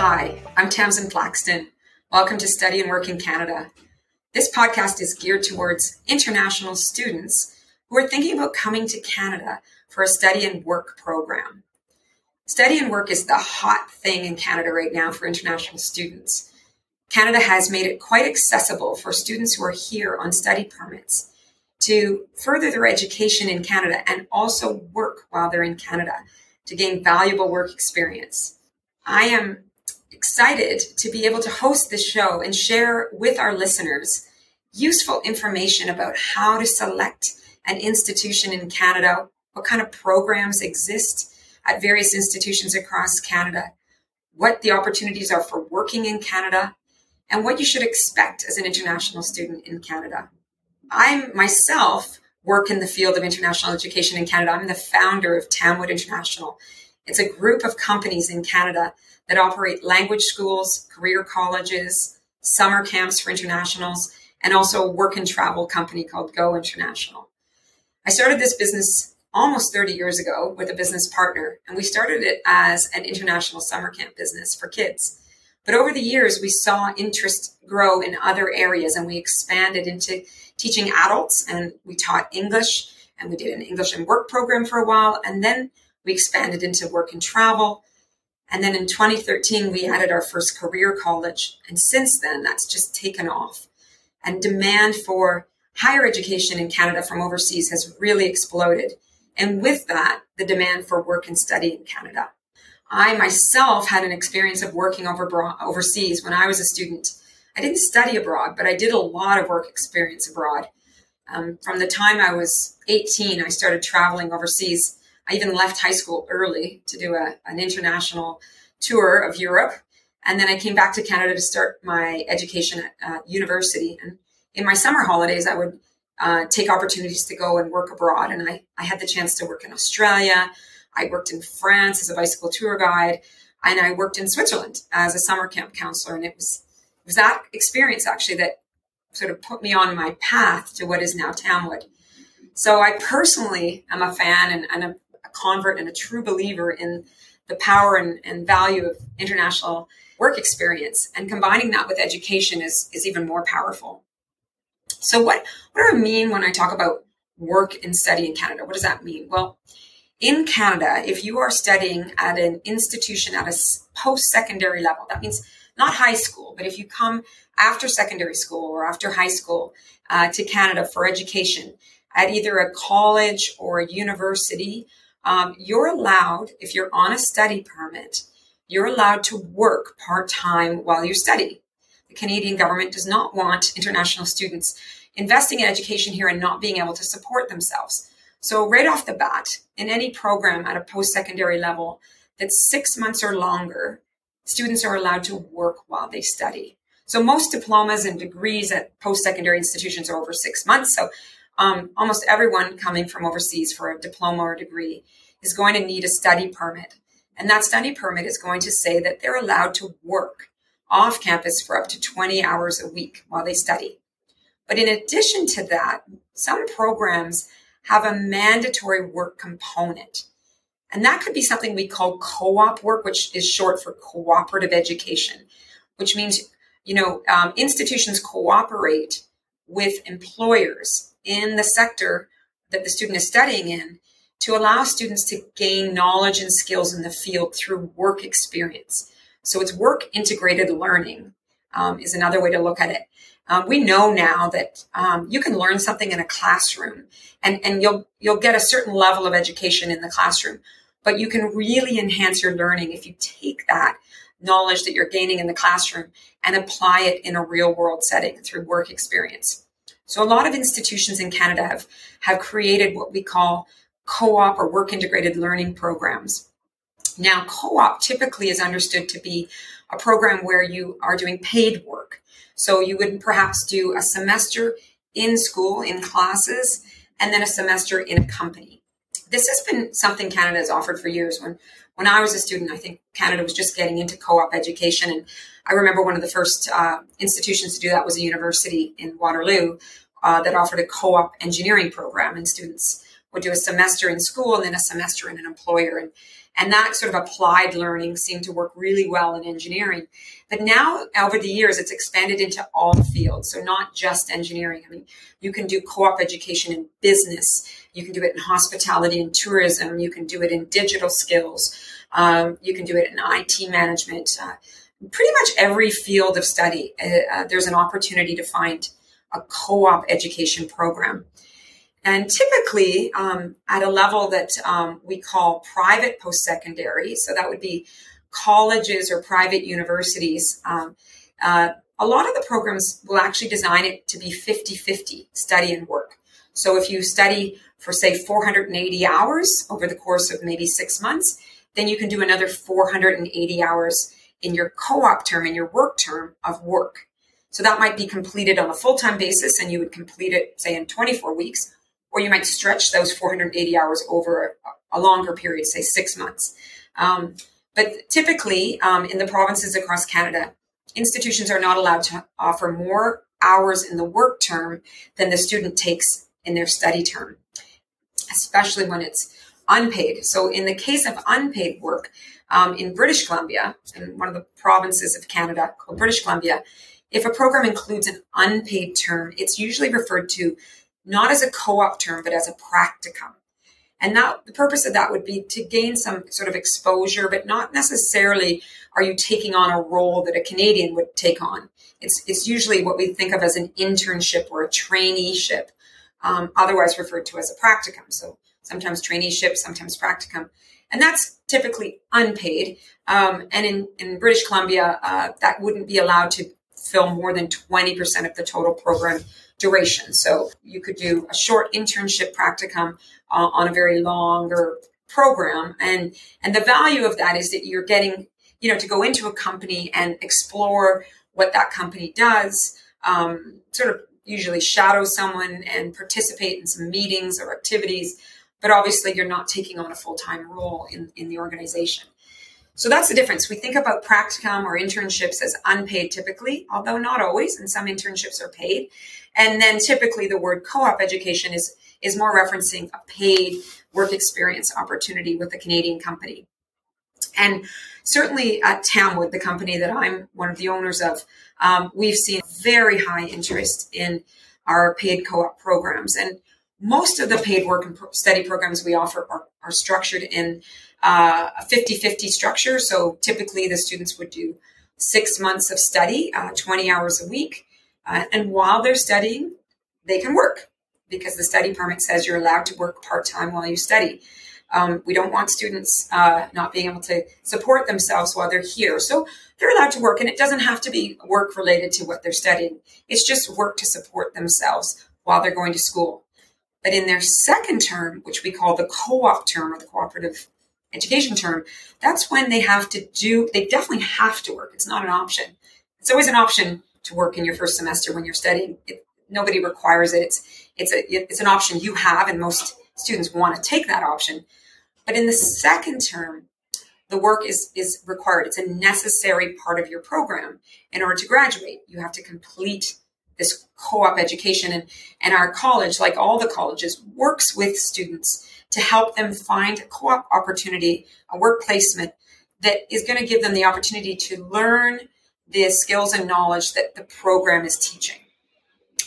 Hi, I'm Tamsin Plaxton. Welcome to Study and Work in Canada. This podcast is geared towards international students who are thinking about coming to Canada for a study and work program. Study and work is the hot thing in Canada right now for international students. Canada has made it quite accessible for students who are here on study permits to further their education in Canada and also work while they're in Canada to gain valuable work experience. I am excited to be able to host this show and share with our listeners useful information about how to select an institution in Canada, what kind of programs exist at various institutions across Canada, what the opportunities are for working in Canada, and what you should expect as an international student in Canada. I myself work in the field of international education in Canada. I'm the founder of Tamwood International. It's a group of companies in Canada that operate language schools, career colleges, summer camps for internationals, and also a work and travel company called Go International. I started this business almost 30 years ago with a business partner, and we started it as an international summer camp business for kids. But over the years, we saw interest grow in other areas and we expanded into teaching adults and we taught English and we did an English and work program for a while. And then we expanded into work and travel. And then in 2013, we added our first career college. And since then, that's just taken off. And demand for higher education in Canada from overseas has really exploded. And with that, the demand for work and study in Canada. I myself had an experience of working over overseas when I was a student. I didn't study abroad, but I did a lot of work experience abroad. Um, from the time I was 18, I started traveling overseas. I even left high school early to do a, an international tour of Europe. And then I came back to Canada to start my education at uh, university. And in my summer holidays, I would uh, take opportunities to go and work abroad. And I, I had the chance to work in Australia, I worked in France as a bicycle tour guide, and I worked in Switzerland as a summer camp counselor. And it was it was that experience actually that sort of put me on my path to what is now Tamwood. So I personally am a fan and, and a, a, convert and a true believer in the power and, and value of international work experience. And combining that with education is, is even more powerful. So what, what do I mean when I talk about work and study in Canada? What does that mean? Well, in Canada, if you are studying at an institution at a post secondary level, that means not high school, but if you come after secondary school or after high school uh, to Canada for education at either a college or a university, um, you're allowed, if you're on a study permit, you're allowed to work part time while you study. The Canadian government does not want international students investing in education here and not being able to support themselves. So, right off the bat, in any program at a post secondary level that's six months or longer, students are allowed to work while they study. So, most diplomas and degrees at post secondary institutions are over six months. So, um, almost everyone coming from overseas for a diploma or degree is going to need a study permit. And that study permit is going to say that they're allowed to work off campus for up to 20 hours a week while they study. But in addition to that, some programs have a mandatory work component. And that could be something we call co op work, which is short for cooperative education, which means, you know, um, institutions cooperate with employers in the sector that the student is studying in to allow students to gain knowledge and skills in the field through work experience. So it's work integrated learning um, is another way to look at it. Um, we know now that um, you can learn something in a classroom, and and you'll you'll get a certain level of education in the classroom, but you can really enhance your learning if you take that knowledge that you're gaining in the classroom and apply it in a real world setting through work experience. So a lot of institutions in Canada have have created what we call co-op or work integrated learning programs. Now, co-op typically is understood to be a program where you are doing paid work. So you would perhaps do a semester in school, in classes, and then a semester in a company. This has been something Canada has offered for years. When when I was a student, I think Canada was just getting into co-op education, and I remember one of the first uh, institutions to do that was a university in Waterloo uh, that offered a co-op engineering program, and students would do a semester in school and then a semester in an employer. And, and that sort of applied learning seemed to work really well in engineering. But now, over the years, it's expanded into all fields. So, not just engineering. I mean, you can do co op education in business, you can do it in hospitality and tourism, you can do it in digital skills, um, you can do it in IT management. Uh, pretty much every field of study, uh, uh, there's an opportunity to find a co op education program. And typically, um, at a level that um, we call private post secondary, so that would be colleges or private universities, um, uh, a lot of the programs will actually design it to be 50 50 study and work. So if you study for, say, 480 hours over the course of maybe six months, then you can do another 480 hours in your co op term, in your work term of work. So that might be completed on a full time basis and you would complete it, say, in 24 weeks, or you might stretch those 480 hours over a, longer period, say six months. Um, but typically, um, in the provinces across Canada, institutions are not allowed to offer more hours in the work term than the student takes in their study term, especially when it's unpaid. So, in the case of unpaid work um, in British Columbia, in one of the provinces of Canada called British Columbia, if a program includes an unpaid term, it's usually referred to not as a co op term, but as a practicum. And that the purpose of that would be to gain some sort of exposure, but not necessarily are you taking on a role that a Canadian would take on. It's, it's usually what we think of as an internship or a traineeship, um, otherwise referred to as a practicum. So sometimes traineeship, sometimes practicum. And that's typically unpaid. Um, and in, in British Columbia, uh, that wouldn't be allowed to fill more than 20% of the total program duration. So you could do a short internship practicum uh, on a very longer program. And, and the value of that is that you're getting, you know, to go into a company and explore what that company does, um, sort of usually shadow someone and participate in some meetings or activities. But obviously you're not taking on a full-time role in, in the organization. So that's the difference. We think about practicum or internships as unpaid typically, although not always, and some internships are paid. And then typically the word co-op education is, is more referencing a paid work experience opportunity with a Canadian company. And certainly at Tamwood, the company that I'm one of the owners of, um, we've seen very high interest in our paid co-op programs. And most of the paid work and study programs we offer are, are structured in uh, a 50 50 structure. So typically the students would do six months of study, uh, 20 hours a week. Uh, and while they're studying, they can work because the study permit says you're allowed to work part time while you study. Um, we don't want students uh, not being able to support themselves while they're here. So they're allowed to work, and it doesn't have to be work related to what they're studying. It's just work to support themselves while they're going to school. But in their second term, which we call the co op term or the cooperative education term, that's when they have to do, they definitely have to work. It's not an option. It's always an option to work in your first semester when you're studying. It, nobody requires it. It's, it's, a, it's an option you have, and most students want to take that option. But in the second term, the work is, is required. It's a necessary part of your program in order to graduate. You have to complete this co-op education and, and our college, like all the colleges, works with students to help them find a co-op opportunity, a work placement that is going to give them the opportunity to learn the skills and knowledge that the program is teaching.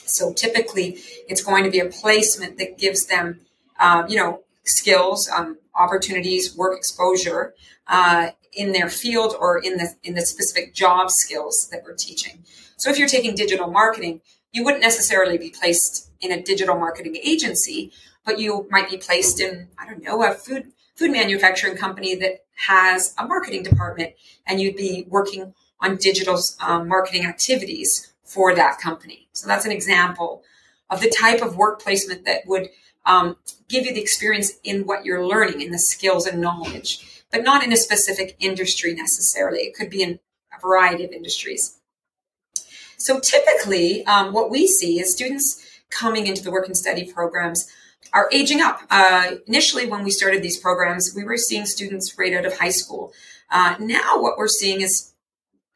So typically, it's going to be a placement that gives them, uh, you know, skills, um, opportunities, work exposure uh, in their field or in the in the specific job skills that we're teaching. So if you're taking digital marketing, you wouldn't necessarily be placed in a digital marketing agency, but you might be placed in, I don't know, a food food manufacturing company that has a marketing department, and you'd be working on digital um, marketing activities for that company. So that's an example of the type of work placement that would um, give you the experience in what you're learning, in the skills and knowledge, but not in a specific industry necessarily. It could be in a variety of industries. So typically, um, what we see is students coming into the work and study programs are aging up. Uh, initially, when we started these programs, we were seeing students right out of high school. Uh, now, what we're seeing is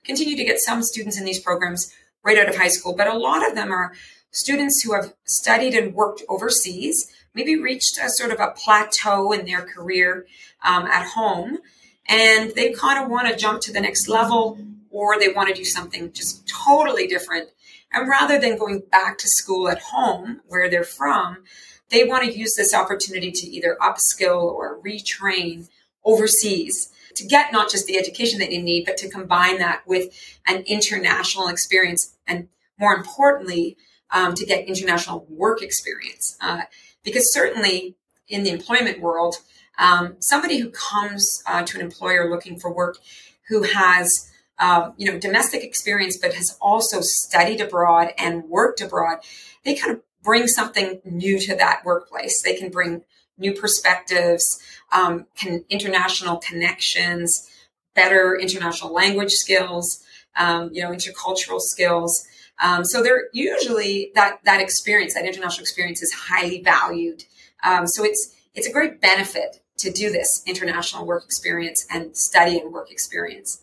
continue to get some students in these programs right out of high school, but a lot of them are students who have studied and worked overseas, maybe reached a sort of a plateau in their career um, at home and they kind of want to jump to the next level or they want to do something just totally different. And rather than going back to school at home where they're from, they want to use this opportunity to either upskill or retrain overseas to get not just the education that you need, but to combine that with an international experience and more importantly, um, to get international work experience. Uh, because certainly in the employment world, um, somebody who comes uh, to an employer looking for work who has um, you know domestic experience but has also studied abroad and worked abroad they kind of bring something new to that workplace. They can bring new perspectives um, can international connections better international language skills um, you know intercultural skills. Um, so they're usually that that experience that international experience is highly valued. Um, so it's it's a great benefit to do this international work experience and study and work experience.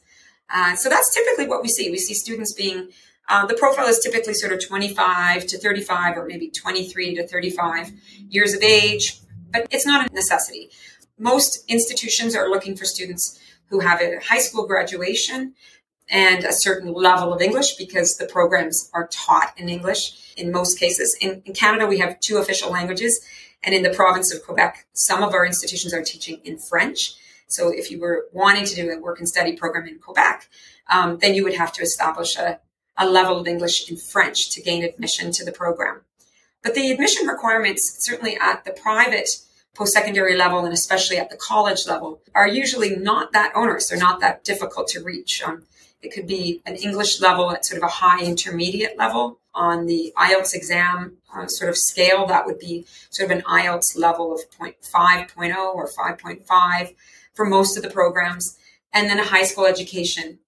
Uh, so that's typically what we see. We see students being, uh, the profile is typically sort of 25 to 35 or maybe 23 to 35 years of age, but it's not a necessity. Most institutions are looking for students who have a high school graduation and a certain level of English because the programs are taught in English in most cases. In, in Canada, we have two official languages and in the province of Quebec, some of our institutions are teaching in French. So if you were wanting to do a work and study program in Quebec, um, then you would have to establish a, a level of English in French to gain admission to the program. But the admission requirements, certainly at the private post-secondary level and especially at the college level, are usually not that onerous. They're not that difficult to reach. Um, it could be an English level at sort of a high intermediate level on the IELTS exam uh, sort of scale. That would be sort of an IELTS level of 0.5.0 or 5.5 for most of the programs, and then a high school education.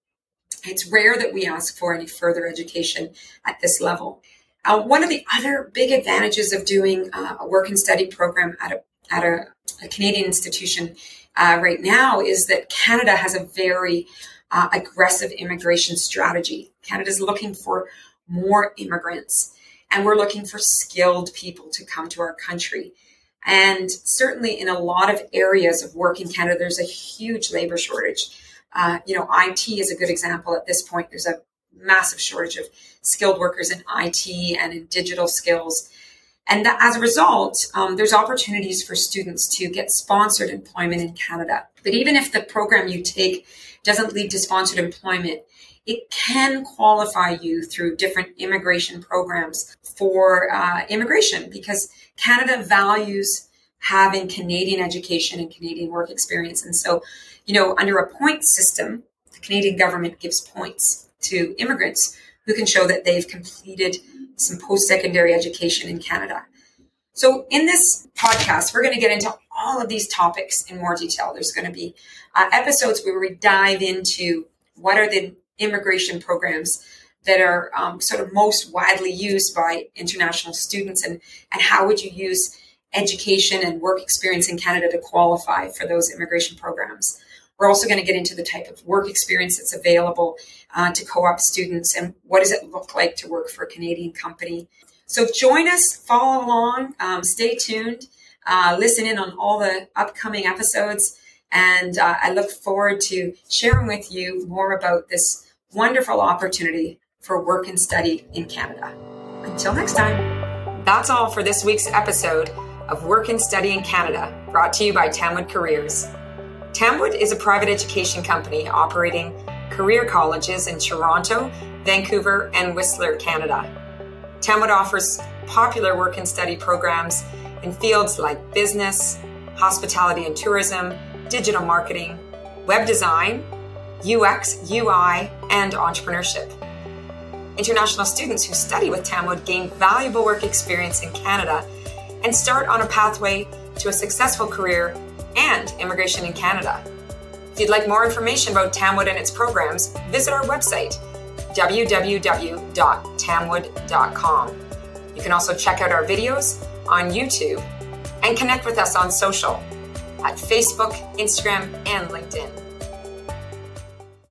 It's rare that we ask for any further education at this level. Uh, one of the other big advantages of doing uh, a work and study program at a, at a, a Canadian institution uh, right now is that Canada has a very uh, aggressive immigration strategy. Canada is looking for more immigrants, and we're looking for skilled people to come to our country. And certainly in a lot of areas of work in Canada, there's a huge labor shortage. Uh, you know, IT is a good example at this point. There's a massive shortage of skilled workers in IT and in digital skills. And that, as a result, um, there's opportunities for students to get sponsored employment in Canada. But even if the program you take doesn't lead to sponsored employment, it can qualify you through different immigration programs for uh, immigration because Canada values having Canadian education and Canadian work experience. And so, you know, under a point system, the Canadian government gives points to immigrants who can show that they've completed some post secondary education in Canada. So, in this podcast, we're going to get into all of these topics in more detail. There's going to be uh, episodes where we dive into what are the immigration programs that are um, sort of most widely used by international students and, and how would you use education and work experience in Canada to qualify for those immigration programs. We're also going to get into the type of work experience that's available uh, to co op students and what does it look like to work for a Canadian company. So join us, follow along, um, stay tuned, uh, listen in on all the upcoming episodes. And uh, I look forward to sharing with you more about this wonderful opportunity for work and study in Canada. Until next time. That's all for this week's episode of Work and Study in Canada, brought to you by Tamwood Careers. Tamwood is a private education company operating career colleges in Toronto, Vancouver, and Whistler, Canada. Tamwood offers popular work and study programs in fields like business, hospitality and tourism, digital marketing, web design, UX, UI, and entrepreneurship. International students who study with Tamwood gain valuable work experience in Canada and start on a pathway to a successful career and immigration in Canada. If you'd like more information about Tamwood and its programs, visit our website, www.tamwood.com. You can also check out our videos on YouTube and connect with us on social at Facebook, Instagram, and LinkedIn.